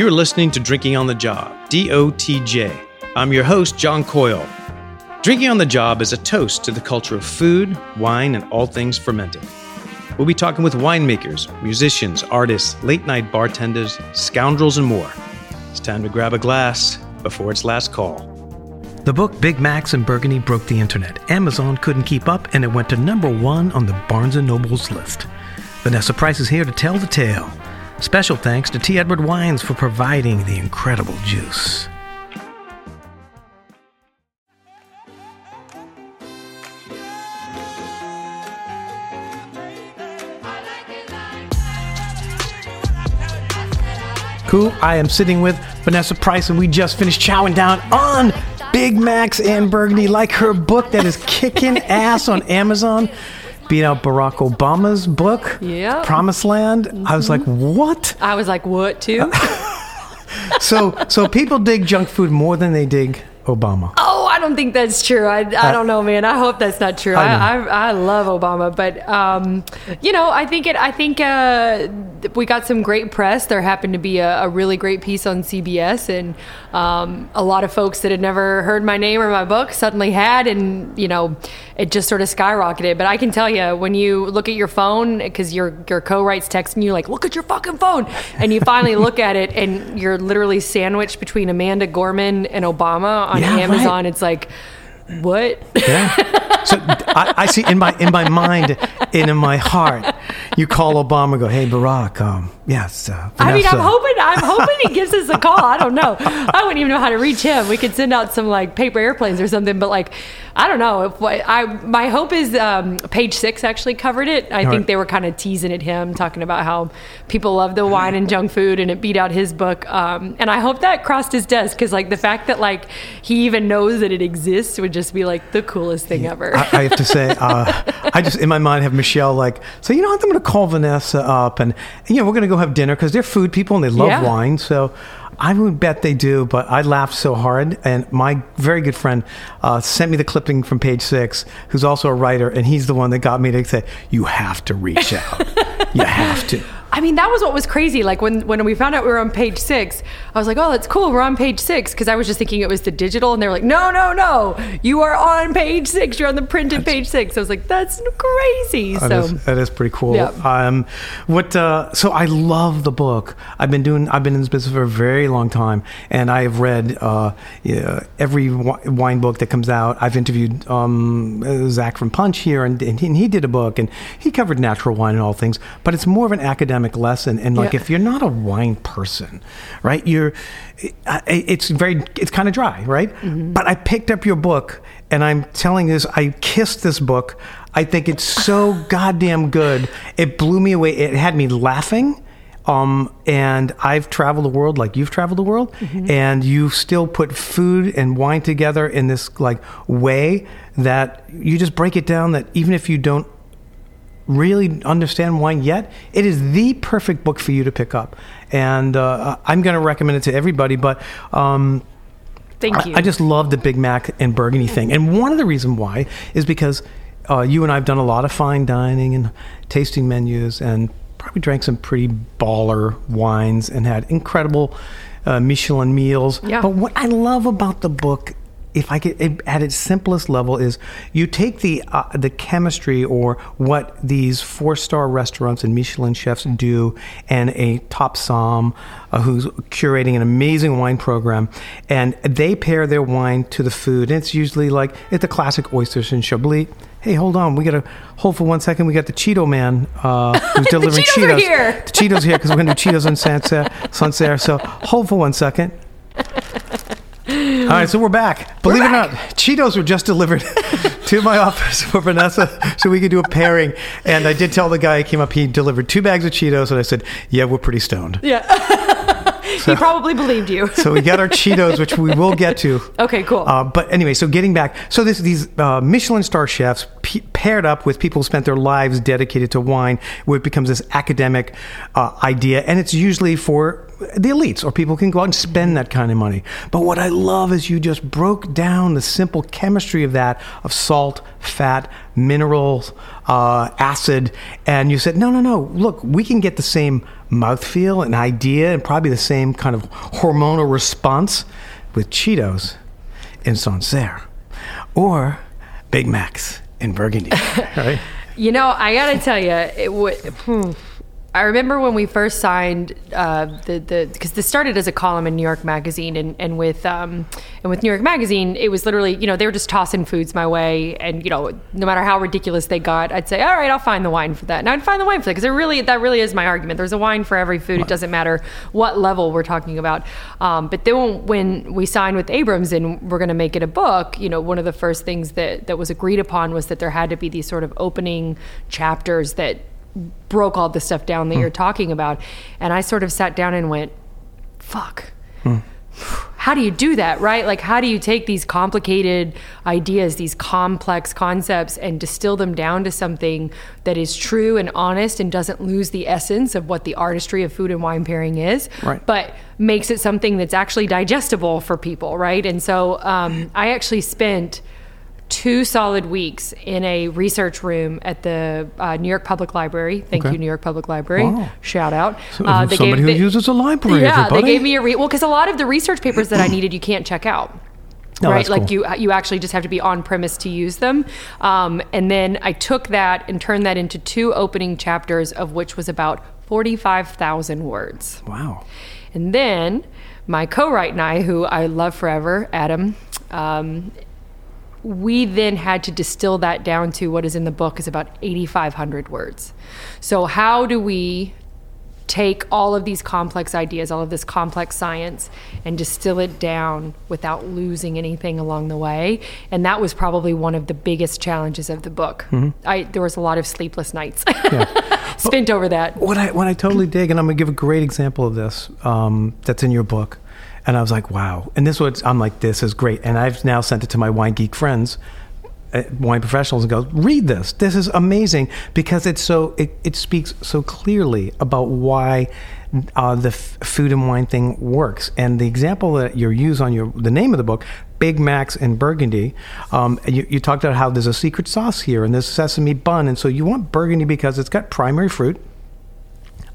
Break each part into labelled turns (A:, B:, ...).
A: You're listening to Drinking on the Job, DOTJ. I'm your host, John Coyle. Drinking on the Job is a toast to the culture of food, wine, and all things fermented. We'll be talking with winemakers, musicians, artists, late night bartenders, scoundrels, and more. It's time to grab a glass before its last call. The book Big Macs and Burgundy broke the internet. Amazon couldn't keep up, and it went to number one on the Barnes & Noble's list. Vanessa Price is here to tell the tale. Special thanks to T. Edward Wines for providing the incredible juice. Cool. I am sitting with Vanessa Price, and we just finished chowing down on Big Macs and Burgundy, like her book that is kicking ass on Amazon. Beat out Barack Obama's book,
B: Yeah.
A: Promised Land. I was mm-hmm. like, what?
B: I was like, what, too?
A: So, so people dig junk food more than they dig Obama.
B: oh, don't think that's true. I, I don't know, man. I hope that's not true.
A: I
B: I, I, love Obama, but um, you know, I think it. I think uh, we got some great press. There happened to be a, a really great piece on CBS, and um, a lot of folks that had never heard my name or my book suddenly had, and you know, it just sort of skyrocketed. But I can tell you, when you look at your phone, because your your co-writes texting you like, "Look at your fucking phone," and you finally look at it, and you're literally sandwiched between Amanda Gorman and Obama on
A: Yeah, right.
B: Amazon. It's like, what?
A: Yeah. So I, I see in my in my mind and in my heart, you call Obama, go, "Hey, Barack, um, yes." Uh,
B: I mean, I'm hoping I'm hoping he gives us a call. I don't know. I wouldn't even know how to reach him. We could send out some like paper airplanes or something, but like I don't know. If I my hope is um, page six actually covered it. I
A: All
B: think
A: right.
B: they were kind of teasing at him, talking about how people love the wine and junk food, and it beat out his book. Um, and I hope that crossed his desk because like the fact that like he even knows that it exists would just be like the coolest thing ever.
A: I, I have to say, uh, I just in my mind have Michelle like, so you know what? I'm going to call Vanessa up, and, and, you know we're going to go have dinner because they're food people and they love
B: Yeah.
A: wine. So I would bet they do. But I laughed so hard, and my very good friend uh, sent me the clipping from Page Six, who's also a writer, and he's the one that got me to say, you have to reach out. you have to.
B: I mean, that was what was crazy. Like when when we found out we were on page six, I was like, "Oh, that's cool. We're on page six because I was just thinking it was the digital, and they were like, "No, no, no, you are on page six. You're on the printed page six. I was like, "That's crazy."
A: That
B: so
A: is, that is pretty cool.
B: Yeah.
A: Um, what? Uh, so I love the book. I've been doing. I've been in this business for a very long time, and I have read uh, yeah, every wine book that comes out. I've interviewed um, Zach from Punch here, and, and, he, and he did a book, and he covered natural wine and all things. But it's more of an academic lesson, and like
B: Yeah.
A: if you're not a wine person, right? You're. It's very. It's kind of dry, right? But I picked up your book, and I'm telling you this. I kissed this book. I think it's so goddamn good. It blew me away. It had me laughing. Um, and I've traveled the world like you've traveled the world, and you still put food and wine together in this like way that you just break it down. That even if you don't really understand wine yet, it is the perfect book for you to pick up. And uh, I'm going to recommend it to everybody. But um,
B: thank
A: I-
B: you.
A: I, just love the Big Mac and Burgundy thing. And one of the reasons why is because uh, you and I have done a lot of fine dining and tasting menus and probably drank some pretty baller wines and had incredible uh, Michelin meals.
B: Yeah.
A: But what I love about the book, if I could, it- at its simplest level, is you take the uh, the chemistry or what these four star restaurants and Michelin chefs do, and a top som uh, who's curating an amazing wine program, and they pair their wine to the food. And it's usually like it's the classic oysters and chablis. Hey, hold on, we got to hold for one second. We got the Cheeto man uh, who's delivering
B: Cheetos are
A: Cheetos.
B: here.
A: The Cheetos here because we're gonna do Cheetos on Sancerre. Sancerre. So hold for one second. All right, so we're back. Believe it or not, Cheetos were just delivered to my office for Vanessa so we could do a pairing. And I did tell the guy who came up, he delivered two bags of Cheetos. And I said, Yeah, we're pretty stoned.
B: yeah, So, he probably believed you.
A: So we got our Cheetos, which we will get to.
B: Okay, cool.
A: Uh, but anyway, so getting back, so this, these uh, Michelin star chefs p- paired up with people who spent their lives dedicated to wine, where it becomes this academic uh, idea, and it's usually for the elites or people can go out and spend that kind of money. But what I love is you just broke down the simple chemistry of that of salt, fat, minerals, uh, acid, and you said, no, no, no. Look, we can get the same mouthfeel and idea, and probably the same kind of hormonal response with Cheetos in Sancerre or Big Macs in Burgundy, right?
B: You know, I gotta tell you, it would. I remember when we first signed uh, the the because this started as a column in New York Magazine and and with um, and with New York Magazine it was literally you know they were just tossing foods my way and you know no matter how ridiculous they got I'd say all right I'll find the wine for that. And I'd find the wine for that because it really that really is my argument. There's a wine for every food. It doesn't matter what level we're talking about. Um, but then when we signed with Abrams and we're going to make it a book you know one of the first things that that was agreed upon was that there had to be these sort of opening chapters that broke all the stuff down that
A: Hmm.
B: you're talking about. And I sort of sat down and went, fuck.
A: Hmm.
B: How do you do that, right? Like, how do you take these complicated ideas, these complex concepts, and distill them down to something that is true and honest and doesn't lose the essence of what the artistry of food and wine pairing is,
A: Right.
B: but makes it something that's actually digestible for people, right? And so um, I actually spent two solid weeks in a research room at the uh, New York Public Library. Thank
A: Okay.
B: you, New York Public Library.
A: Wow.
B: Shout out.
A: So-
B: Uh, they
A: somebody
B: gave-
A: who uses a library,
B: Yeah,
A: everybody.
B: they gave me a re- well because a lot of the research papers that I needed you can't check out.
A: Oh,
B: right, like
A: cool.
B: you you actually just have to be on premise to use them. Um, and then I took that and turned that into two opening chapters, of which was about forty five thousand words.
A: Wow.
B: And then my co-write and I, who I love forever, Adam, um, we then had to distill that down to what is in the book is about 8,500 words. So how do we take all of these complex ideas, all of this complex science, and distill it down without losing anything along the way? And that was probably one of the biggest challenges of the book. I, there was a lot of sleepless nights spent over that.
A: What I what I totally dig, and I'm gonna give a great example of this um, that's in your book, and I was like, wow. And this was I'm like, this is great, and I've now sent it to my wine geek friends, uh, wine professionals, and go read this. This is amazing because it's so it, it speaks so clearly about why. Uh, the f- food and wine thing works, and the example that you use on your the name of the book, Big Macs in Burgundy. Um, you, you talked about how there's a secret sauce here, and there's sesame bun, and so you want Burgundy because it's got primary fruit,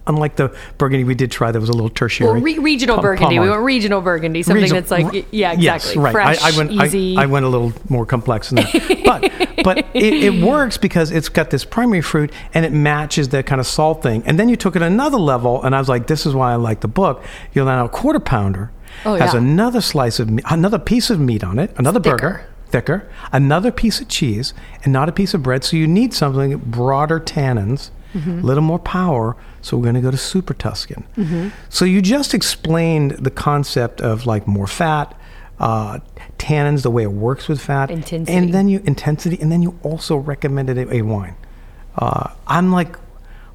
A: unlike the Burgundy we did try, there was a little tertiary.
B: Well, re- regional
A: pom-
B: Burgundy. We want regional Burgundy, something
A: Regional-
B: that's like, yeah, exactly.
A: Yes, right.
B: Fresh,
A: I, I went,
B: easy.
A: I, went a little more complex than that, but but it, it works because it's got this primary fruit and it matches that kind of salt thing. And then you took it another level, and I was like, this is why I like the book. You're now a quarter pounder
B: Oh,
A: has
B: yeah.
A: another slice of meat, another piece of meat on it, another
B: Thicker.
A: burger. Thicker, another piece of cheese, and not a piece of bread. So you need something broader tannins, a
B: Mm-hmm.
A: little more power. So we're going to go to Super Tuscan.
B: Mm-hmm.
A: So you just explained the concept of like more fat, uh, tannins, the way it works with fat,
B: Intensity.
A: and then you intensity, and then you also recommended a, a wine. Uh, I'm like,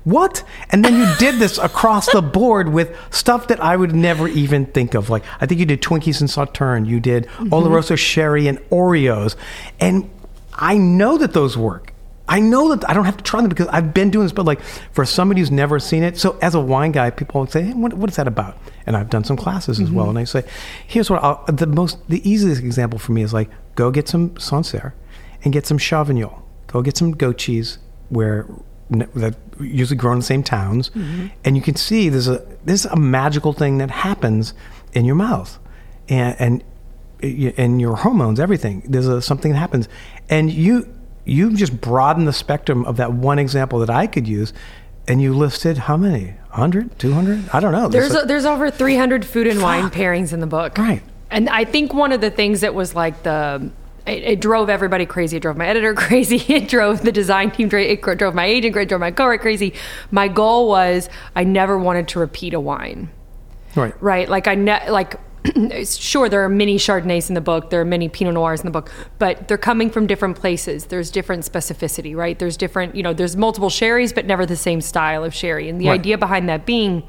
A: what? And then you did this across the board with stuff that I would never even think of. Like I think you did Twinkies and Sauterne, you did Oloroso Sherry and Oreos, and I know that those work. I know that I don't have to try them because I've been doing this. But like for somebody who's never seen it, so as a wine guy, people would say, hey, what, "What is that about?" And I've done some classes as well, mm-hmm. and I say, "Here's what I'll, the most the easiest example for me is like go get some Sancerre and get some Chavignol. Go get some goat cheese where that usually grown in the same towns, mm-hmm. and you can see there's a there's a magical thing that happens in your mouth, and and and your hormones, everything. There's a, something that happens, and you you just broaden the spectrum of that one example that I could use, and you listed how many? 100, 200? I don't know.
B: There's
A: a-
B: a, there's over 300 food and wine pairings in the book.
A: Right.
B: And I think one of the things that was like the it, it drove everybody crazy. It drove my editor crazy. It drove the design team. It drove my agent. It drove my co-write crazy. My goal was I never wanted to repeat a wine.
A: right.
B: right? Like I ne- like sure there are many Chardonnays in the book, there are many Pinot Noirs in the book, but they're coming from different places. There's different specificity, right? There's different, you know, there's multiple sherries, but never the same style of sherry. And the
A: Right.
B: idea behind that being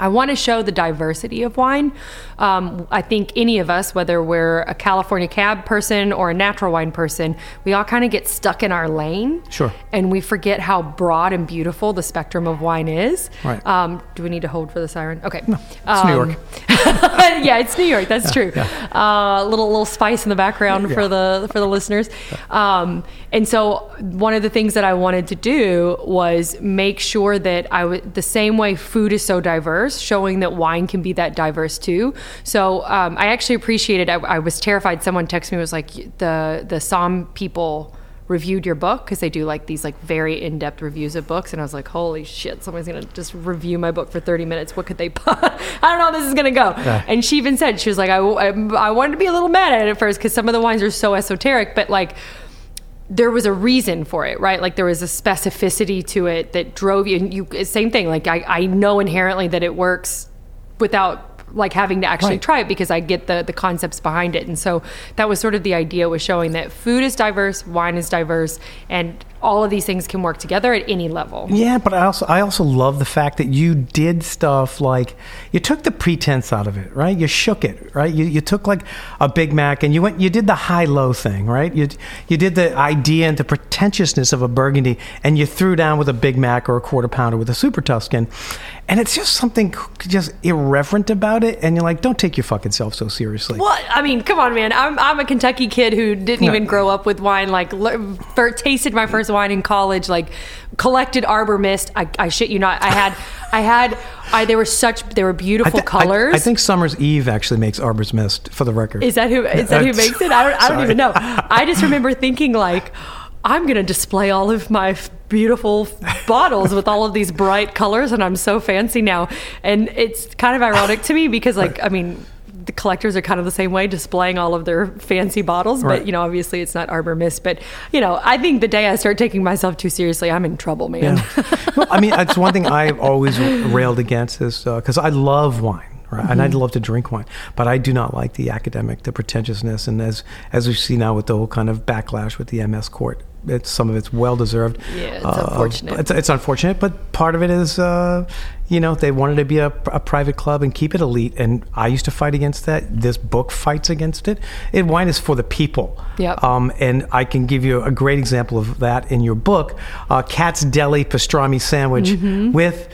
B: I want to show the diversity of wine. Um, I think any of us, whether we're a California cab person or a natural wine person, we all kind of get stuck in our lane.
A: Sure.
B: And we forget how broad and beautiful the spectrum of wine is.
A: Right.
B: Um, do we need to hold for the siren? Okay. No,
A: it's New York.
B: yeah, it's New York. That's true. A yeah. uh, little little spice in the background yeah. for the for the listeners. Um, and so one of the things that I wanted to do was make sure that I would the same way food is so diverse, showing that wine can be that diverse too. So um, I actually appreciated. I, I was terrified. Someone texted me was like the the Somm people reviewed your book because they do like these like very in-depth reviews of books and i was like holy shit someone's gonna just review my book for 30 minutes what could they i don't know how this is gonna go yeah. and she even said she was like I, I, I wanted to be a little mad at it at first because some of the wines are so esoteric but like there was a reason for it, right? Like there was a specificity to it that drove you. And you, same thing. Like I, I know inherently that it works without like having to actually right. try it because I get the the concepts behind it. And so that was sort of the idea was showing that food is diverse, wine is diverse, and all of these things can work together at any level.
A: Yeah, but I also I also love the fact that you did stuff like you took the pretense out of it, right? You shook it, right? You, you took like a Big Mac and you went you did the high low thing, right? You you did the idea and the pretentiousness of a Burgundy and you threw down with a Big Mac or a quarter pounder with a Super Tuscan, and it's just something just irreverent about it, and you're like, don't take your fucking self so seriously.
B: Well, I mean, come on, man. I'm I'm a Kentucky kid who didn't no. even grow up with wine. Like, tasted my first wine in college, like collected Arbor Mist. I, I shit you not. I had, I had, I, they were such, they were beautiful I th- colors.
A: I, I, think Summer's Eve actually makes Arbor's Mist for the record.
B: Is that who, is that who makes it? I don't, I don't even know. I just remember thinking like, I'm going to display all of my beautiful bottles with all of these bright colors and I'm so fancy now. And it's kind of ironic to me because like, I mean, the collectors are kind of the same way, displaying all of their fancy bottles. But right. you know, obviously, it's not Arbor Mist. But you know, I think the day I start taking myself too seriously, I'm in trouble, man.
A: Yeah. well, I mean, it's one thing I've always railed against is because uh, I love wine. Right? Mm-hmm. And I'd love to drink wine, but I do not like the academic, the pretentiousness, and as as we see now with the whole kind of backlash with the MS court, it's some of it's well deserved.
B: Yeah, it's uh, unfortunate.
A: It's, it's, unfortunate, but part of it is, uh, you know, they wanted to be a, a, private club and keep it elite, and I used to fight against that. This book fights against it. It wine is for the people.
B: Yep.
A: Um, and I can give you a great example of that in your book, uh, Katz's Deli pastrami sandwich mm-hmm. with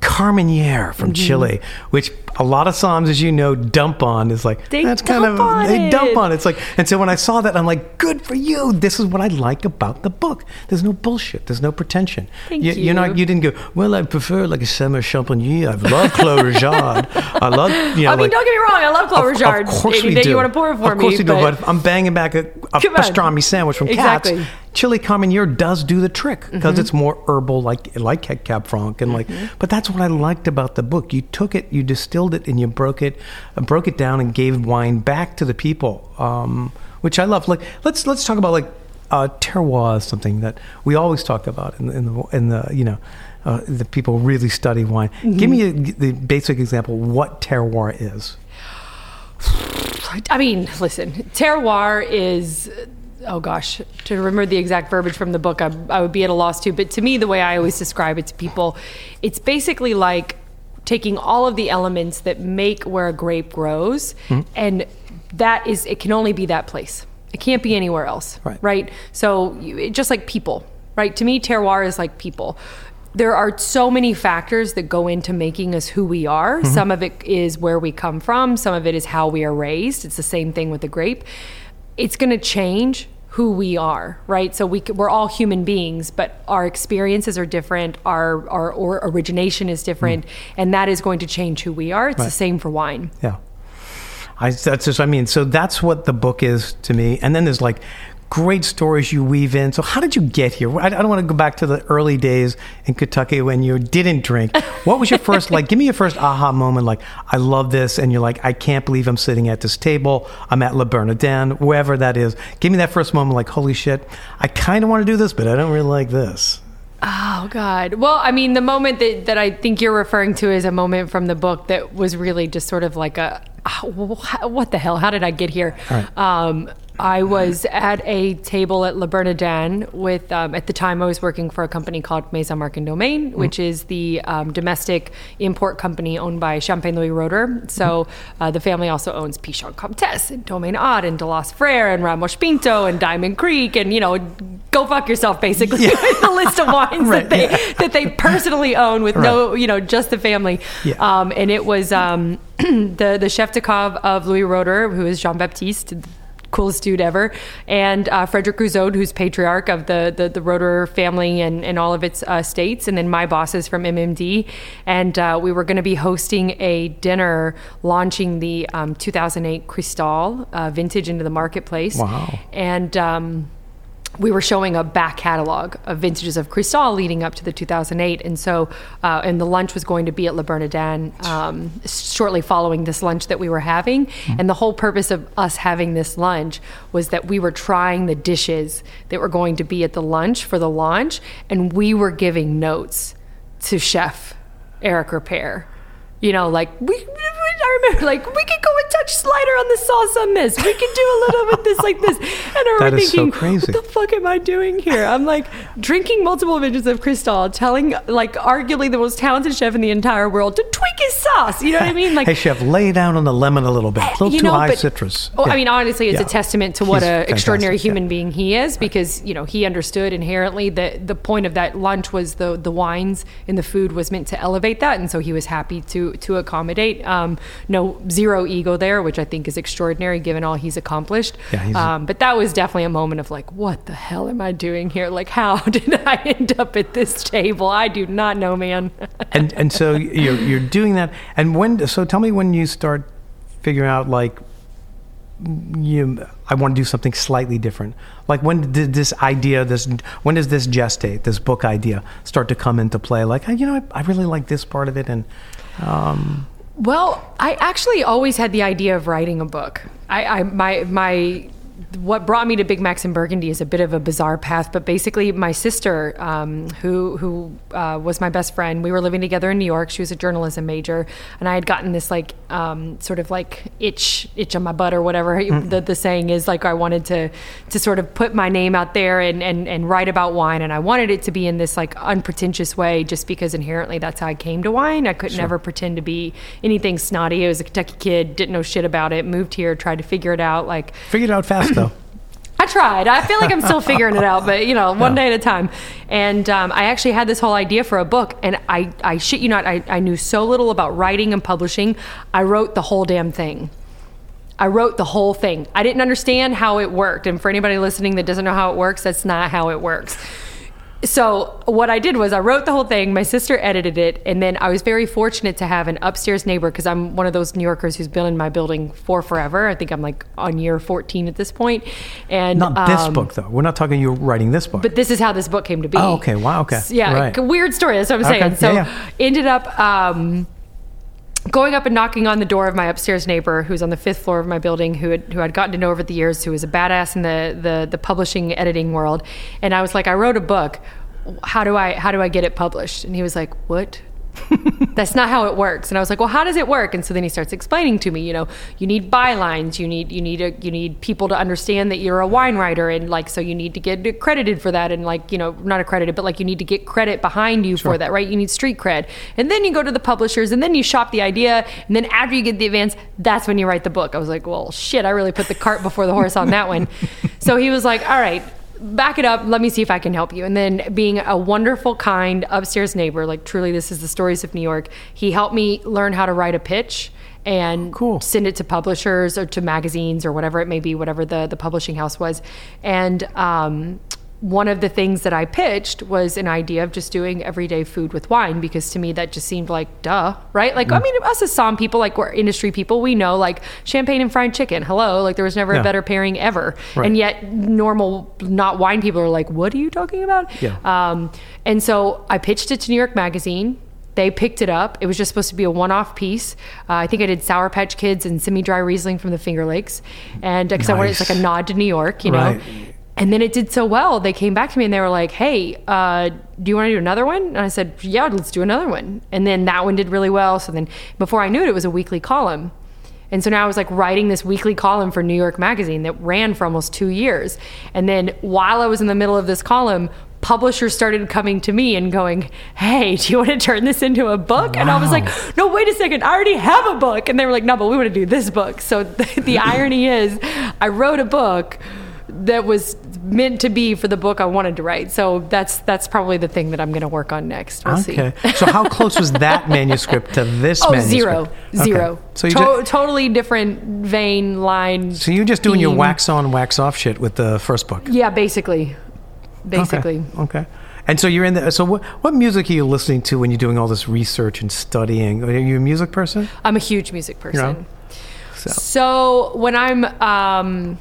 A: Carmenere from mm-hmm. Chile, which a lot of somms, as you know, dump on. Is like
B: they that's kind of
A: they
B: it.
A: dump on. It's like, and so when I saw that, I'm like, good for you. This is what I like about the book. There's no bullshit. There's no pretension.
B: Thank you.
A: You're not. You didn't go. Well, I prefer like a summer champagne. I love Clos Rougeard. I love. You know,
B: I mean,
A: like,
B: don't get me wrong. I love Clos Rougeard.
A: Of, of course
B: Any
A: we do.
B: you want to pour it for
A: of course
B: me.
A: we do. But I'm banging back a, a pastrami sandwich from
B: exactly.
A: Katz Chile carmenere does do the trick because mm-hmm. it's more herbal, like like Cab Franc, and like. Mm-hmm. But that's what I liked about the book. You took it, you distilled it, and you broke it, uh, broke it down, and gave wine back to the people, um, which I love. Like let's let's talk about like uh, terroir is something that we always talk about in the in the, in the you know. Uh, the people really study wine. Mm-hmm. Give me a, the basic example what terroir is.
B: I mean, listen, terroir is oh gosh, to remember the exact verbiage from the book, I, I, would be at a loss too. But to me, the way I always describe it to people, it's basically like taking all of the elements that make where a grape grows, mm-hmm. and that is, it can only be that place. It can't be anywhere else,
A: right?
B: right? So, you, just like people, right? To me, terroir is like people there are so many factors that go into making us who we are. Mm-hmm. Some of it is where we come from, some of it is how we are raised. It's the same thing with the grape it's going to change who we are, right? So we we're all human beings, but our experiences are different. Our our, our origination is different, mm. and that is going to change who we are. It's right. the same for wine.
A: Yeah. I, that's just, I mean, so that's what the book is to me. And then there's like great stories you weave in. So, how did you get here? I, don't want to go back to the early days in Kentucky when you didn't drink. What was your first, like, give me your first aha moment, like, I love this, and you're like, I can't believe I'm sitting at this table. I'm at Le Bernardin, wherever that is. Give me that first moment, like, holy shit, I kind of want to do this, but I don't really like this.
B: Oh God. Well, I mean, the moment that, that I think you're referring to is a moment from the book that was really just sort of like a, what the hell? How did I get here?
A: Right.
B: Um, I was at a table at Le Bernardin with, um, at the time, I was working for a company called Maison Marque Domaine, which is the um, domestic import company owned by Champagne Louis Roederer. So uh, the family also owns Pichon Comtesse and Domaine Ott and Delas Frères and Ramos Pinto and Diamond Creek and, you know, go fuck yourself, basically, the list of wines
A: Right,
B: that, they,
A: yeah.
B: that they personally own with no, you know, just the family.
A: Yeah.
B: Um, and it was um, the, the chef de cave of Louis Roederer, who is Jean Baptiste, coolest dude ever, and uh, Frederick Rouzaud, who's patriarch of the the, the Roederer family and, and all of its uh, states, and then my boss is from MMD, and uh, we were going to be hosting a dinner launching the um, 2008 Cristal uh, vintage into the marketplace.
A: Wow.
B: And um, we were showing a back catalog of vintages of Cristal leading up to the 2008, and so uh, and the lunch was going to be at Le Bernardin um, shortly following this lunch that we were having, and the whole purpose of us having this lunch was that we were trying the dishes that were going to be at the lunch for the launch, and we were giving notes to Chef Eric Ripert. You know, like we, I remember, like we could go and touch slider on the sauce on this. We could do a little bit this, like this. And I remember
A: so
B: thinking,
A: crazy.
B: what the fuck am I doing here? I'm like drinking multiple vintages of Cristal, telling like arguably the most talented chef in the entire world to tweak his sauce. You know what I mean? Like
A: hey, chef, lay down on the lemon a little bit. A little
B: you
A: too
B: know,
A: high
B: but-
A: citrus.
B: Oh,
A: Yeah.
B: I mean, honestly, it's
A: Yeah.
B: a testament to what an extraordinary
A: fantastic, yeah.
B: human being he is, because you know he understood inherently that the point of that lunch was the the wines and the food was meant to elevate that, and so he was happy to to accommodate. Um, no zero ego there, which I think is extraordinary given all he's accomplished.
A: Yeah, he's-
B: um, but that was definitely a moment of like, what the hell am I doing here? Like, how did I end up at this table? I do not know, man.
A: and and so you're you're doing that. And when? So tell me when you start figuring out like you. I want to do something slightly different. Like when did this idea, this when does this gestate, this book idea, start to come into play? Like you know, I, I really like this part of it, and um,
B: Well, I actually always had the idea of writing a book. I, I my my what brought me to Big Macs in Burgundy is a bit of a bizarre path, but basically, my sister, um, who who uh, was my best friend, we were living together in New York. She was a journalism major, and I had gotten this like um, sort of like itch itch on my butt or whatever the, the saying is. Like I wanted to to sort of put my name out there and, and and write about wine, and I wanted it to be in this like unpretentious way, just because inherently that's how I came to wine. I could never pretend to be anything snotty. I was a Kentucky kid, didn't know shit about it, moved here, tried to figure it out. Like
A: figured out fast though.
B: I tried. I feel like I'm still figuring it out, but you know, one day at a time. And um, I actually had this whole idea for a book, and I, I shit you not, I, I knew so little about writing and publishing. I wrote the whole damn thing. I wrote the whole thing. I didn't understand how it worked. And for anybody listening that doesn't know how it works, that's not how it works. So what I did was I wrote the whole thing. My sister edited it, and then I was very fortunate to have an upstairs neighbor because I'm one of those New Yorkers who's been in my building for forever. I think I'm like on year 14 at this point. And
A: Not this
B: um,
A: book though. We're not talking you writing this book.
B: but this is how this book came to be.
A: Oh, okay. Wow, okay.
B: S- Yeah,
A: Right.
B: a weird story. That's what I'm
A: Okay,
B: saying. So
A: yeah, yeah.
B: ended up um, going up and knocking on the door of my upstairs neighbor, who's on the fifth floor of my building, who had, who I'd gotten to know over the years, who was a badass in the, the the publishing editing world. And I was like, I wrote a book. How do I how do I get it published? And he was like, What? that's not how it works. And i was like well how does it work? And so then he starts explaining to me you know you need bylines. You need you need a, you need people to understand that you're a wine writer and like so you need to get accredited for that and like you know not accredited but like you need to get credit behind you for that right? You need street cred. And then you go to the publishers and then you shop the idea. And then after you get the advance that's when you write the book. I was like well shit i really put the cart before the horse on that one. So he was like all right back it up let me see if i can help you. And then being a wonderful kind upstairs neighbor like truly this is the stories of new york. He helped me learn how to write a pitch and
A: Cool.
B: send it to publishers or to magazines or whatever it may be whatever the, the publishing house was. And um, one of the things that I pitched was an idea of just doing everyday food with wine because to me that just seemed like duh, right? Like I
A: Mm.
B: mean, us as some people, like we're industry people, we know like champagne and fried chicken. Hello, like there was never
A: Yeah.
B: a better pairing ever,
A: Right.
B: and yet normal not wine people are like, what are you talking about?
A: Yeah.
B: Um, and so I pitched it to New York Magazine. They picked it up. It was just supposed to be a one-off piece. Uh, I think I did Sour Patch Kids and semi-dry Riesling from the Finger Lakes, and because I wanted it's
A: Nice.
B: like a nod to New York, you know.
A: Right.
B: And then it did so well. They came back to me and they were like, "Hey, uh, do you want to do another one?" And I said, "Yeah, let's do another one." And then that one did really well. So then, before I knew it, it was a weekly column. And so now I was like writing this weekly column for New York Magazine that ran for almost two years. And then while I was in the middle of this column, publishers started coming to me and going, Hey, do you want to turn this into a book? And I was like, No, wait a second, I already have a book. And they were like, No, but we want to do this book. So the, the irony is, I wrote a book that was meant to be for the book I wanted to write. So that's that's probably the thing that I'm going to work on next. We'll
A: okay.
B: see.
A: so how close was that manuscript to this
B: Oh,
A: manuscript?
B: zero, zero.
A: Okay. So you
B: To-
A: ju-
B: totally different vein, line.
A: so you're just doing your wax on, wax off shit with the first book.
B: Yeah, basically, basically.
A: Okay. okay. And so you're in the. So what what music are you listening to when you're doing all this research and studying? Are you a music person?
B: I'm a huge music person.
A: So
B: So when I'm um,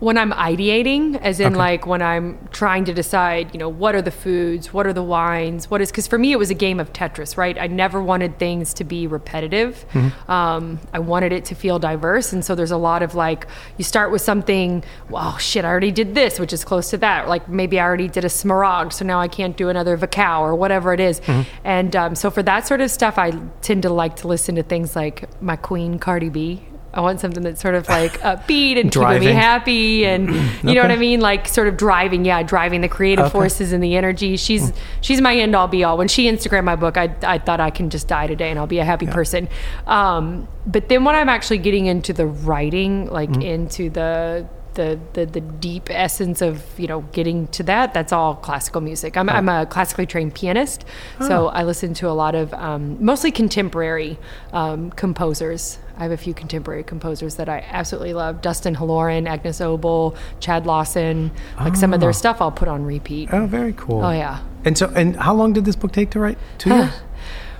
B: when I'm ideating, as in
A: Okay.
B: like when I'm trying to decide, you know, what are the foods, what are the wines, what is because for me it was a game of Tetris, right? I never wanted things to be repetitive.
A: Mm-hmm.
B: Um, I wanted it to feel diverse, and so there's a lot of like you start with something. Wow, shit! I already did this, which is close to that. Like maybe I already did a Smaragd, so now I can't do another Wachau or whatever it is.
A: Mm-hmm.
B: And um, so for that sort of stuff, I tend to like to listen to things like my Queen Cardi B. I want something that's sort of like upbeat and keeping me happy, and you know what I mean, like sort of driving, yeah, driving the creative
A: Okay.
B: forces and the energy. She's she's my end all be all. When she Instagrammed my book, I I thought I can just die today and I'll be a happy person. Um, but then when I'm actually getting into the writing, like into the the, the the deep essence of you know getting to that that's all classical music. I'm, I'm a classically trained pianist so i listen to a lot of um, mostly contemporary um, composers i have a few contemporary composers that i absolutely love dustin halloran agnes obel chad lawson like some of their ah. stuff i'll put on repeat
A: oh, very cool.
B: oh yeah
A: And so, and how long did this book take to write? Two years.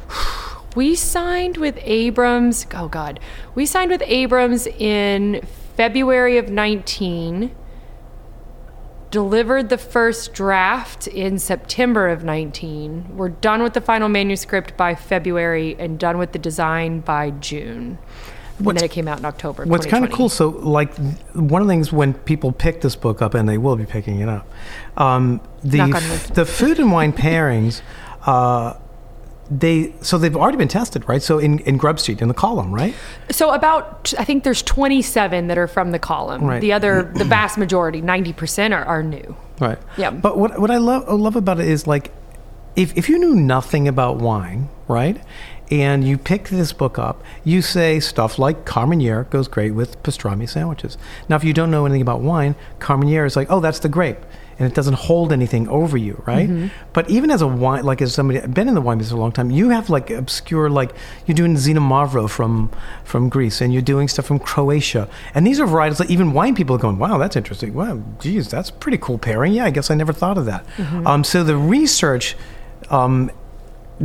B: We signed with Abrams. Oh God, we signed with Abrams in February of 19. Delivered the first draft in September of 19. We're done with the final manuscript by February and done with the design by June. and then it came out in October.
A: What's kind of cool, so like one of the things when people pick this book up, and they will be picking it up, um, the the food and wine pairings, uh, they so they've already been tested, right? So in, in Grub Street in the column, right?
B: So about I think there's 27 that are from the column.
A: Right.
B: The other, the vast majority, 90% are, are new.
A: Right.
B: Yeah.
A: But what what I love love about it is like if if you knew nothing about wine, right? And you pick this book up, you say stuff like Carmenere goes great with pastrami sandwiches. Now, if you don't know anything about wine, Carmenere is like, oh, that's the grape, and it doesn't hold anything over you, right? But even as a wine, like as somebody been in the wine business a long time, you have like obscure, like you're doing Mavro from from Greece, and you're doing stuff from Croatia, and these are varietals that even wine people are going, wow, that's interesting. Wow, geez, that's a pretty cool pairing. Yeah, I guess I never thought of that. Um, so the research. Um,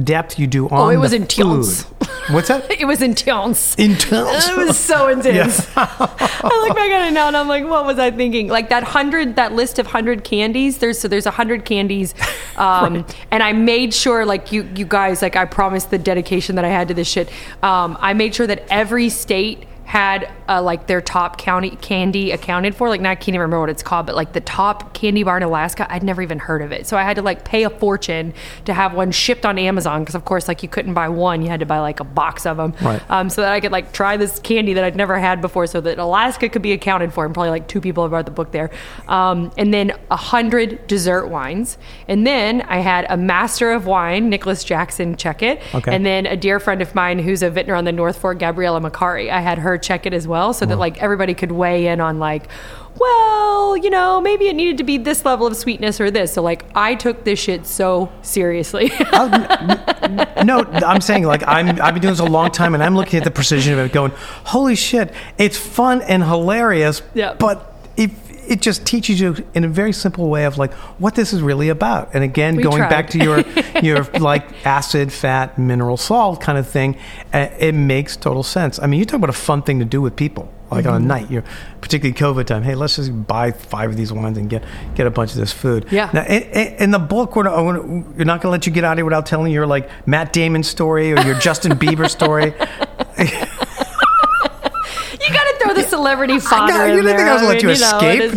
A: depth you do on
B: Oh, it was
A: the
B: intense.
A: food. What's that?
B: It was intense.
A: Intense.
B: It was so intense. I look back at it now and I'm like, what was I thinking? Like that hundred, that list of hundred candies. There's so there's a hundred candies, um, and I made sure, like you you guys, like I promised the dedication that I had to this shit. Um, I made sure that every state had uh, like their top county candy accounted for. Like now I can't even remember what it's called, but like the top candy bar in Alaska, I'd never even heard of it. So I had to like pay a fortune to have one shipped on Amazon because of course like you couldn't buy one, you had to buy like a box of them,
A: Right.
B: um, so that I could like try this candy that I'd never had before, so that Alaska could be accounted for. And probably like two people have read the book there, um, and then a hundred dessert wines, and then I had a master of wine, Nicholas Jackson, check it,
A: Okay.
B: and then a dear friend of mine who's a vintner on the North Fork, Gabriella Macari, I had her check it as well, so that like everybody could weigh in on like. Well, you know, maybe it needed to be this level of sweetness or this. So, like, I took this shit so seriously.
A: no, I'm saying like I'm I've been doing this a long time, and I'm looking at the precision of it, going, "Holy shit, it's fun and hilarious."
B: Yeah.
A: But it just teaches you in a very simple way of like what this is really about. And again,
B: We
A: going
B: tried.
A: back to your your like acid, fat, mineral, salt kind of thing, uh, it makes total sense. I mean, you talk about a fun thing to do with people. Like
B: Mm-hmm.
A: on a night, you're particularly COVID time. Hey, let's just buy five of these wines and get get a bunch of this food.
B: Yeah.
A: Now, in, in the book, we're not, we're not going to let you get out of here without telling your like Matt Damon story or your Justin Bieber story.
B: You got to throw the celebrity fodder
A: No, you didn't
B: there.
A: think I was going to
B: mean,
A: let you
B: know,
A: escape,
B: is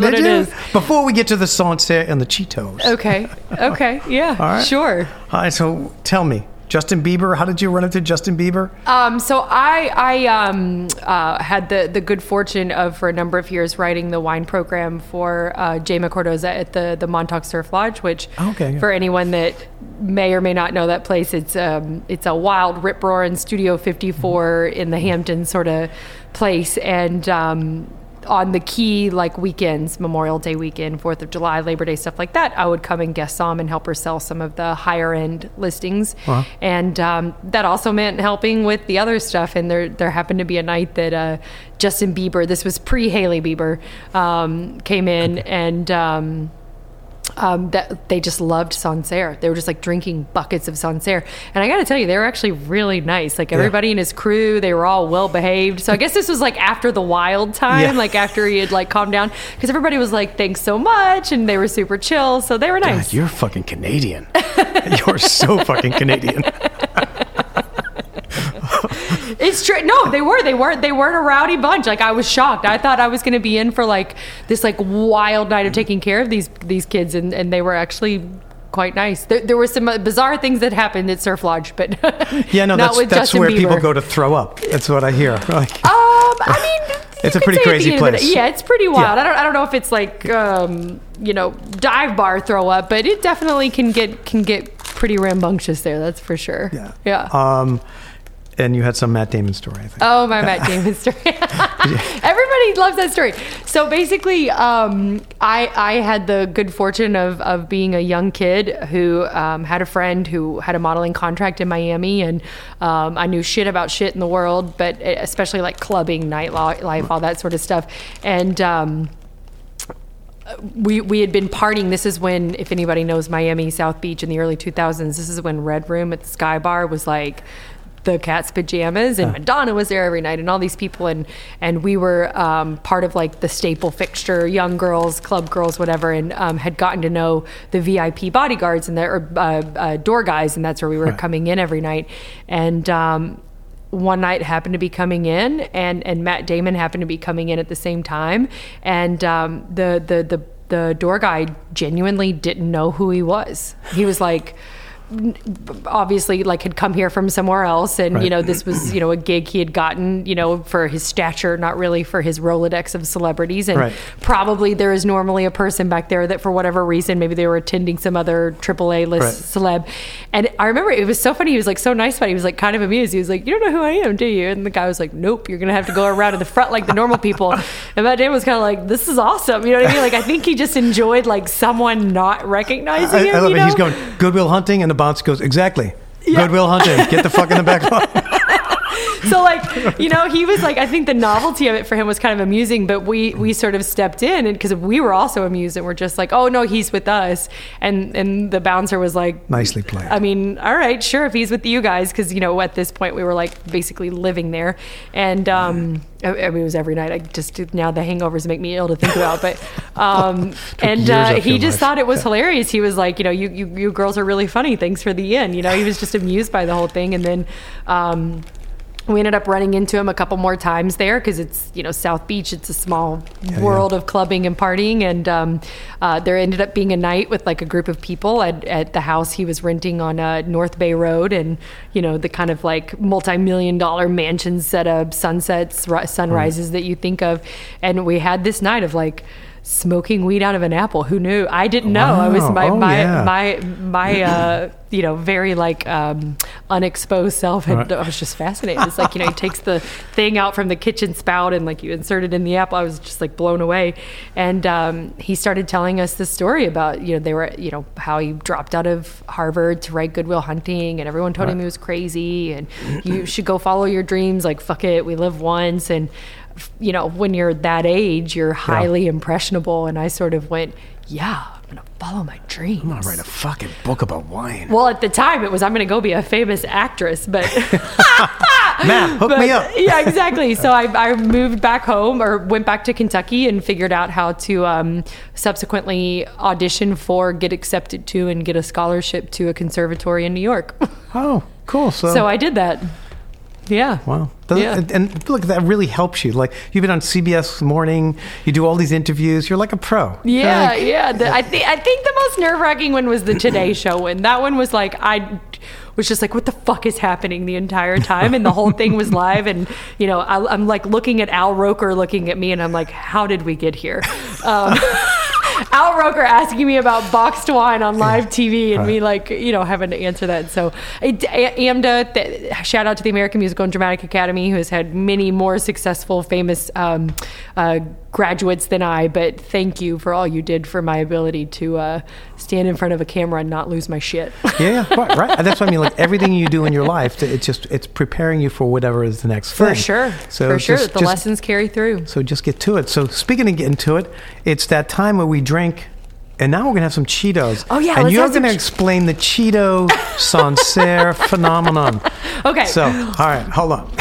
A: did you? Before we get to the Sancerre and the Cheetos.
B: Okay. Okay. Yeah.
A: All right.
B: Sure.
A: All right, so tell me, Justin Bieber. How did you run into Justin Bieber?
B: Um, so I I um, uh, had the the good fortune of for a number of years writing the wine program for uh, Jayma Cardoso at the the Montauk Surf Lodge, which
A: Okay, yeah.
B: for anyone that may or may not know that place, it's um, it's a wild rip roaring Studio 54 in the Hamptons sort of place, and um, on the key like weekends, Memorial Day weekend, Fourth of July, Labor Day, stuff like that, I would come and guest somm and help her sell some of the higher end listings,
A: Wow.
B: and um, that also meant helping with the other stuff. And there there happened to be a night that uh, Justin Bieber, this was pre Hailey Bieber, um, came in and. Um, um, that they just loved Sancerre. They were just like drinking buckets of Sancerre. And I got to tell you, they were actually really nice. Like everybody in his crew, they were all well behaved. So I guess this was like after the wild time,
A: Yeah.
B: like after he had like calmed down, because everybody was like, "Thanks so much," and they were super chill. So they were
A: God,
B: nice.
A: you're fucking Canadian. you're so fucking Canadian.
B: It's true. No, they were. They weren't. They weren't a rowdy bunch. Like I was shocked. I thought I was going to be in for like this like wild night of taking care of these these kids, and and they were actually quite nice. There, there were some uh, bizarre things that happened at Surf Lodge, but
A: Yeah, no, that's that's
B: Justin
A: where
B: Bieber.
A: people go to throw up. That's what I hear. Like,
B: Um, I mean,
A: It's a pretty
B: could say at the
A: crazy place.
B: Yeah, it's pretty wild.
A: Yeah.
B: I don't. I don't know if it's like um, you know dive bar throw up, but it definitely can get can get pretty rambunctious there. That's for sure.
A: yeah.
B: Yeah.
A: Um, and you had some Matt Damon story, I think.
B: Oh, my Matt Damon story. Everybody loves that story. So basically, um, I, I had the good fortune of, of being a young kid who um, had a friend who had a modeling contract in Miami, and um, I knew shit about shit in the world, but especially like clubbing, nightlife, all that sort of stuff. And um, we we had been partying. This is when, if anybody knows Miami South Beach in the early 2000s, this is when Red Room at the Sky Bar was like the cat's pajamas and Madonna was there every night and all these people and and we were um, part of like the staple fixture young girls club girls whatever and um, had gotten to know the VIP bodyguards and the or, uh, uh, door guys and that's where we were
A: Right.
B: coming in every night and um, one night happened to be coming in and and Matt Damon happened to be coming in at the same time and um, the the the the door guy genuinely didn't know who he was. He was like obviously like had come here from somewhere else and you know this was you know a gig he had gotten you know for his stature not really for his rolodex of celebrities. And
A: Right.
B: probably there is normally a person back there that for whatever reason maybe they were attending some other AAA list celeb. And I remember it was so funny. He was like so nice about it. He was like kind of amused. He was like you don't know who I am do you? And the guy was like nope. You're gonna have to go around to the front like the normal people. And Matt Damon was kind of like this is awesome. You know what I mean? Like I think he just enjoyed like someone not recognizing
A: I,
B: him
A: I love it. He's going Good Will Hunting, and the bounce goes exactly. Good Will Hunting. Get the fuck in the back.
B: so like you know he was like i think the novelty of it for him was kind of amusing but we we sort of stepped in and because we were also amused and we're just like oh no he's with us and and the bouncer was like
A: Nicely played.
B: i mean all right sure if he's with you guys because you know at this point we were like basically living there and um I I mean, it was every night. I just now the hangovers make me ill to think about, but um, and uh, he just
A: life.
B: thought it was hilarious. He was like, you know, you, you you girls are really funny. Thanks for the in. You know, he was just amused by the whole thing, and then. Um, we ended up running into him a couple more times there because it's you know South Beach. It's a small world of clubbing and partying, and um, uh, there ended up being a night with like a group of people at, at the house he was renting on uh, North Bay Road, and you know the kind of like multi-million dollar mansion set of sunsets, ri- sunrises that you think of, and we had this night of like smoking weed out of an apple. Who knew? I didn't know. I was my
A: Oh,
B: my
A: yeah.
B: my my uh, you know very like um, unexposed self. Had,
A: Right.
B: I was just fascinated. It's like you know he takes the thing out from the kitchen spout and like you insert it in the apple. I was just like blown away. And um, he started telling us the story about you know they were you know how he dropped out of Harvard to write Good Will Hunting, and everyone told him he was crazy and you should go follow your dreams. Like fuck it, we live once and. You know, when you're that age, you're highly impressionable. And I sort of went, yeah, I'm going to follow my dreams.
A: I'm gonna write a fucking book about wine.
B: Well, at the time, it was I'm going to go be a famous actress, but
A: Matt, hook
B: but-
A: me up.
B: yeah, exactly. So I, I moved back home or went back to Kentucky and figured out how to um, subsequently audition for, get accepted to, and get a scholarship to a conservatory in New York.
A: Oh, cool. So,
B: so I did that. Yeah.
A: wow. Doesn't-
B: Yeah.
A: And, and look, that really helps you. Like you've been on CBS Morning. You do all these interviews. You're like a pro.
B: Yeah,
A: Like,
B: yeah. The, I think I think the most nerve wracking one was the Today Show one. That one was like I was just like, what the fuck is happening the entire time? And the whole thing was live. And, you know, I, am like looking at Al Roker looking at me and I'm like, how did we get here? Um, Al Roker asking me about boxed wine on live TV and right. me like, you know, having to answer that. So AMDA, th- shout out to the American Musical and Dramatic Academy, who has had many more successful, famous um, uh, graduates than I, but thank you for all you did for my ability to uh, stand in front of a camera and not lose my shit.
A: yeah, yeah, right, right. That's what I mean. Like everything you do in your life, it's just it's preparing you for whatever is the next
B: for
A: thing.
B: sure. So for sure, the just, lessons carry through.
A: So just get to it. So speaking of getting to it, it's that time where we drink. And now we're gonna have some Cheetos.
B: Oh yeah,
A: and you're gonna explain the Cheeto Sancerre phenomenon.
B: Okay.
A: So, all right, hold on.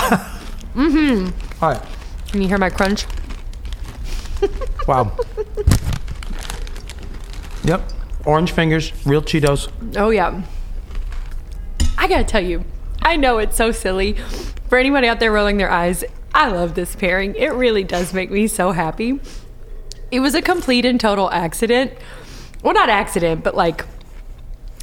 B: mm-hmm.
A: All right.
B: Can you hear my crunch?
A: Wow. Yep. Orange fingers, real Cheetos.
B: Oh, yeah. I gotta tell you, I know it's so silly. For anybody out there rolling their eyes, I love this pairing. It really does make me so happy. It was a complete and total accident. Well, not accident, but like,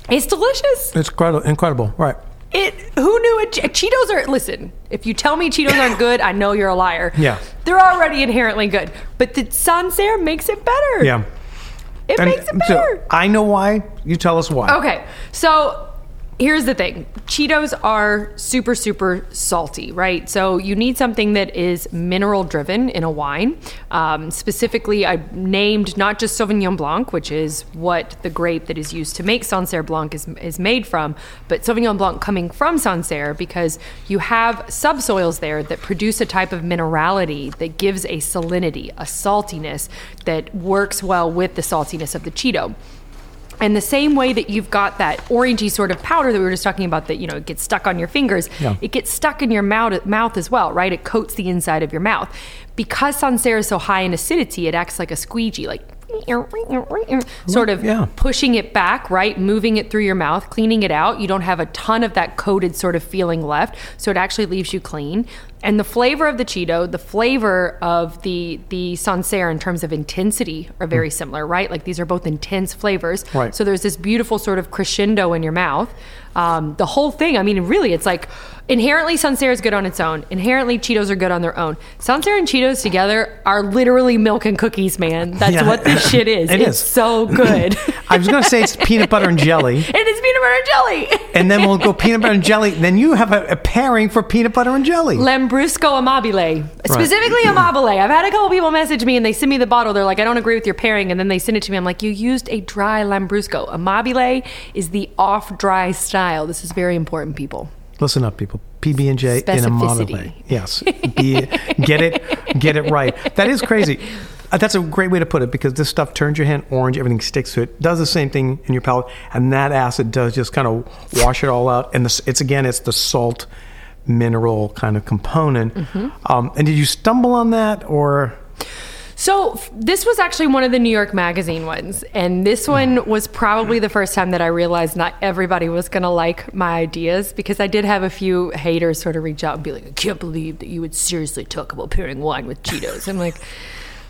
B: it's delicious.
A: It's incredible. Incredible. Right.
B: It. Who knew it? Cheetos are. Listen, if you tell me Cheetos aren't good, I know you're a liar.
A: Yeah.
B: They're already inherently good, but the Sancerre makes it better.
A: Yeah.
B: It and makes it better.
A: So I know why. You tell us why.
B: Okay. So here's the thing Cheetos are super, super salty, right? So you need something that is mineral driven in a wine. Um, specifically, I named not just Sauvignon Blanc, which is what the grape that is used to make Sancerre Blanc is, is made from, but Sauvignon Blanc coming from Sancerre because you have subsoils there that produce a type of minerality that gives a salinity, a saltiness that works well with the saltiness of the Cheeto. And the same way that you've got that orangey sort of powder that we were just talking about that, you know, it gets stuck on your fingers, yeah. it gets stuck in your mouth, mouth as well, right? It coats the inside of your mouth. Because Sancerre is so high in acidity, it acts like a squeegee, like sort of yeah. pushing it back, right? Moving it through your mouth, cleaning it out. You don't have a ton of that coated sort of feeling left, so it actually leaves you clean. And the flavor of the Cheeto, the flavor of the the Sancerre in terms of intensity are very mm. similar, right? Like these are both intense flavors.
A: Right.
B: So there's this beautiful sort of crescendo in your mouth. Um, the whole thing, I mean, really, it's like inherently Sancerre is good on its own. Inherently, Cheetos are good on their own. Sancerre and Cheetos together are literally milk and cookies, man. That's yeah, what this shit is.
A: It
B: it's
A: is.
B: so good.
A: I was going to say it's peanut butter and jelly.
B: it is peanut butter and jelly.
A: and then we'll go peanut butter and jelly. Then you have a, a pairing for peanut butter and jelly.
B: Lambrusco Amabile. Specifically Amabile. I've had a couple people message me and they send me the bottle. They're like, I don't agree with your pairing. And then they send it to me. I'm like, you used a dry Lambrusco. Amabile is the off dry style. This is very important, people.
A: Listen up, people. PB and J in a modern way. Yes, Be, get it, get it right. That is crazy. Uh, that's a great way to put it because this stuff turns your hand orange. Everything sticks to it. Does the same thing in your palate, and that acid does just kind of wash it all out. And this, it's again, it's the salt mineral kind of component. Mm-hmm. Um, and did you stumble on that or?
B: So this was actually one of the New York Magazine ones, and this one was probably the first time that I realized not everybody was going to like my ideas because I did have a few haters sort of reach out and be like, "I can't believe that you would seriously talk about pairing wine with Cheetos." I'm like.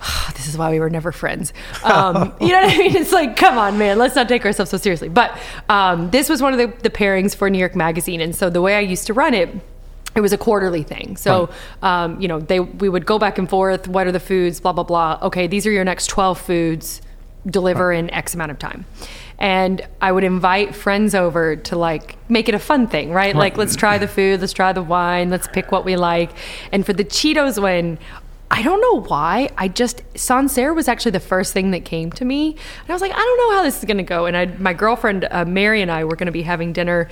B: Oh, this is why we were never friends. Um, you know what I mean? It's like, come on, man, let's not take ourselves so seriously. But um, this was one of the, the pairings for New York Magazine. And so the way I used to run it, it was a quarterly thing. So, right. um, you know, they we would go back and forth. What are the foods? Blah blah blah. Okay, these are your next twelve foods. Deliver right. in X amount of time. And I would invite friends over to like make it a fun thing, right? right? Like, let's try the food, let's try the wine, let's pick what we like. And for the Cheetos one, I don't know why. I just Sancerre was actually the first thing that came to me, and I was like, I don't know how this is going to go. And I, my girlfriend uh, Mary and I were going to be having dinner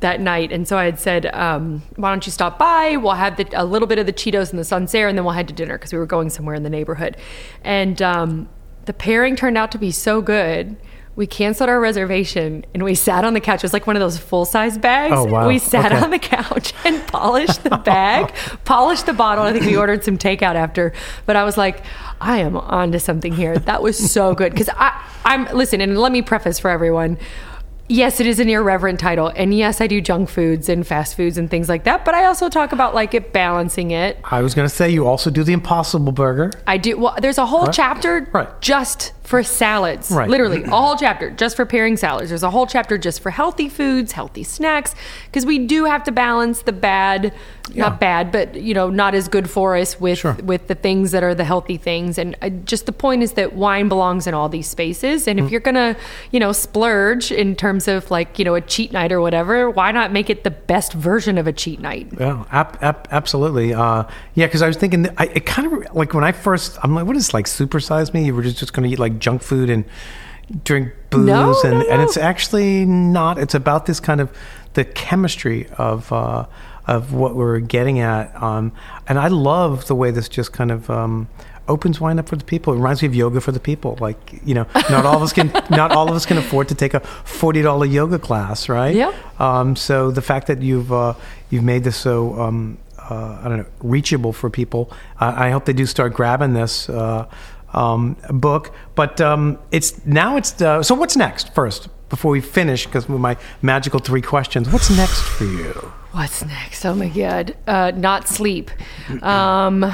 B: that night. And so I had said, um, why don't you stop by? We'll have the, a little bit of the Cheetos and the Sancerre, and then we'll head to dinner because we were going somewhere in the neighborhood. And um, the pairing turned out to be so good. We canceled our reservation and we sat on the couch. It was like one of those full size bags.
A: Oh, wow.
B: We sat
A: okay.
B: on the couch and polished the bag, polished the bottle. I think we ordered some takeout after. But I was like, I am onto something here. That was so good. Because I'm, listen, and let me preface for everyone yes, it is an irreverent title. And yes, I do junk foods and fast foods and things like that. But I also talk about like it balancing it.
A: I was going to say you also do the Impossible Burger.
B: I do. Well, there's a whole right. chapter
A: right.
B: just for salads.
A: Right.
B: Literally, a whole chapter just for pairing salads. There's a whole chapter just for healthy foods, healthy snacks, because we do have to balance the bad,
A: Yeah.
B: not bad, but you know, not as good for us with
A: Sure.
B: with the things that are the healthy things. And uh, just the point is that wine belongs in all these spaces. And if
A: Mm.
B: you're gonna, you know, splurge in terms of like you know a cheat night or whatever, why not make it the best version of a cheat night?
A: Yeah, ab- ab- absolutely. Uh, yeah, because I was thinking, I, it kind of like when I first, I'm like, what is like supersize me? You were just, just going to eat like junk food and drink booze,
B: No,
A: and,
B: no,
A: and it's actually not. It's about this kind of the chemistry of uh, of what we're getting at, um, and I love the way this just kind of. Um, opens wine up for the people. It reminds me of yoga for the people. Like you know, not all of us can not all of us can afford to take a forty dollar yoga class, right?
B: Yeah.
A: Um, so the fact that you've uh, you've made this so um, uh, I don't know reachable for people, I, I hope they do start grabbing this uh, um, book. But um, it's now it's uh, so what's next first before we finish because my magical three questions. What's next for you?
B: What's next? Oh my god, uh, not sleep. Um,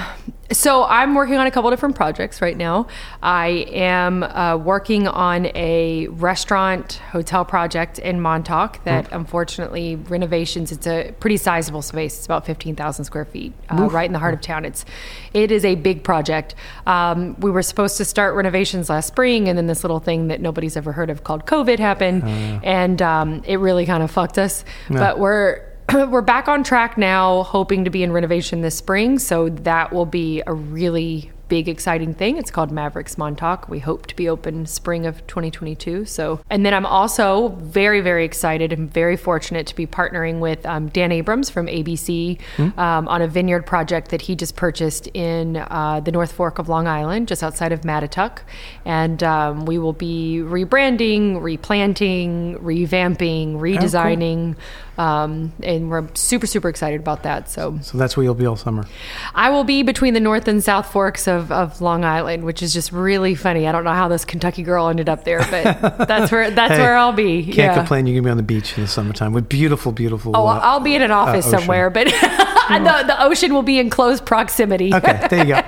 B: so I'm working on a couple different projects right now. I am uh, working on a restaurant hotel project in Montauk that, unfortunately, renovations. It's a pretty sizable space. It's about fifteen thousand square feet, uh, right in the heart of town. It's it is a big project. Um, we were supposed to start renovations last spring, and then this little thing that nobody's ever heard of called COVID happened, and um, it really kind of fucked us. But we're we're back on track now, hoping to be in renovation this spring. So that will be a really big, exciting thing. It's called Mavericks Montauk. We hope to be open spring of 2022. So, and then I'm also very, very excited and very fortunate to be partnering with um, Dan Abrams from ABC um, on a vineyard project that he just purchased in uh, the North Fork of Long Island, just outside of Mattituck. And um, we will be rebranding, replanting, revamping, redesigning. Um, and we're super, super excited about that. So
A: So that's where you'll be all summer.
B: I will be between the North and South Forks of, of Long Island, which is just really funny. I don't know how this Kentucky girl ended up there, but that's where that's
A: Hey,
B: where I'll be.
A: Can't
B: yeah.
A: complain. You can be on the beach in the summertime with beautiful, beautiful.
B: Oh,
A: uh,
B: I'll be in an office
A: ocean.
B: somewhere, but the, the ocean will be in close proximity.
A: Okay, there you go.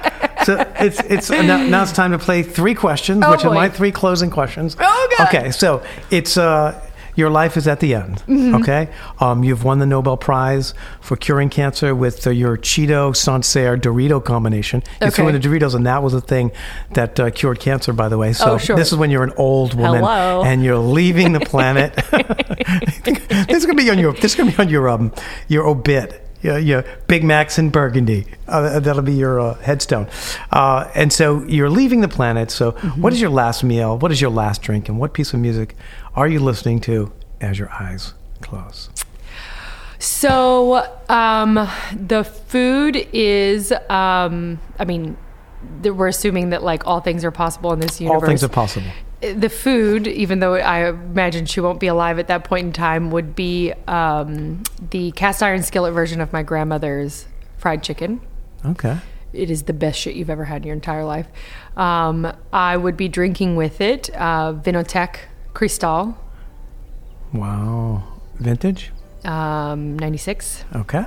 A: So it's it's now, now it's time to play three questions,
B: Oh,
A: which are my three closing questions.
B: Oh, God.
A: Okay, so it's uh your life is at the end.
B: Mm-hmm.
A: Okay, um, you've won the Nobel Prize for curing cancer with uh, your Cheeto Sancerre Dorito combination. You threw in
B: Okay.
A: the Doritos, and that was the thing that uh, cured cancer, by the way. So
B: Oh, sure.
A: this is when you're an old woman
B: Hello.
A: and you're leaving the planet. this is gonna be on your this is gonna be on your um your obit. Yeah, yeah, Big Macs in Burgundy. Uh, that'll be your uh, headstone. Uh, and so you're leaving the planet. So,
B: Mm-hmm.
A: what is your last meal? What is your last drink? And what piece of music are you listening to as your eyes close?
B: So um, the food is, um, I mean, we're assuming that like all things are possible in this universe.
A: All things are possible.
B: the food, even though I imagine she won't be alive at that point in time, would be um, the cast iron skillet version of my grandmother's fried chicken.
A: Okay.
B: It is the best shit you've ever had in your entire life. Um, I would be drinking with it uh, Vinothèque Cristal,
A: Wow. Vintage?
B: um, 96.
A: Okay.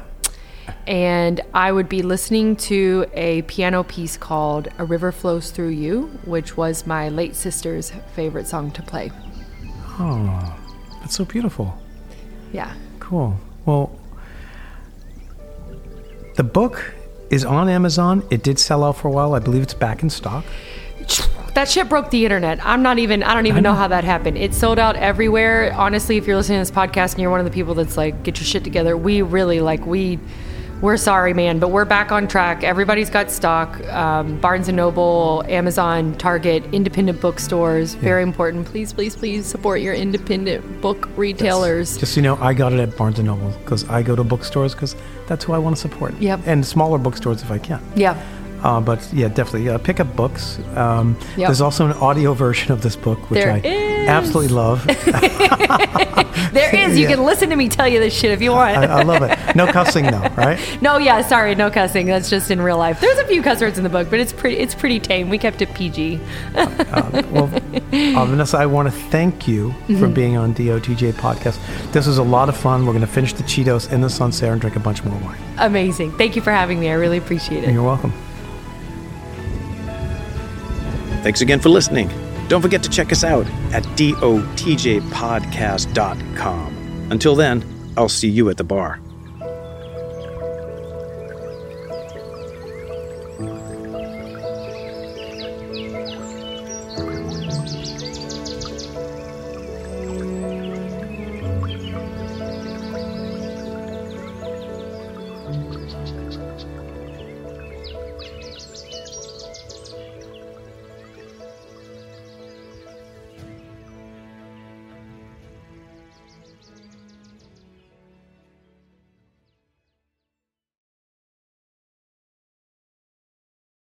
B: And I would be listening to a piano piece called A River Flows Through You, which was my late sister's favorite song to play.
A: Oh, that's so beautiful.
B: Yeah.
A: Cool. Well, the book is on Amazon. It did sell out for a while. I believe it's back in stock.
B: That shit broke the internet. I'm not even, I don't even know. how that happened. It sold out everywhere. Honestly, if you're listening to this podcast and you're one of the people that's like, get your shit together, we really, like, we, we're sorry, man, but we're back on track. Everybody's got stock. Um, Barnes and Noble, Amazon, Target, independent bookstores. Very important. Please, please, please support your independent book retailers.
A: Just so you know, I got it at Barnes and Noble because I go to bookstores because that's who I want to support.
B: Yep.
A: And smaller bookstores if I can.
B: Yeah.
A: Uh, but yeah, definitely uh, pick up books. Um,
B: Yep.
A: There's also an audio version of this book, which
B: There
A: I
B: is.
A: absolutely love.
B: There is. You
A: Yeah.
B: can listen to me tell you this shit if you want.
A: I, I love it. No cussing though, right?
B: No, yeah, sorry, no cussing. That's just in real life. There's a few cuss words in the book, but it's pretty it's pretty tame. We kept it PG.
A: Uh, well, uh, Vanessa, I want to thank you for
B: Mm-hmm.
A: being on DOTJ podcast. This was a lot of fun. We're going to finish the Cheetos in the Sancerre and drink a bunch more wine.
B: Amazing. Thank you for having me. I really appreciate it.
A: You're welcome.
C: Thanks again for listening.
A: Don't forget to check us out at dotjpodcast.com. Until then, I'll see you at the bar.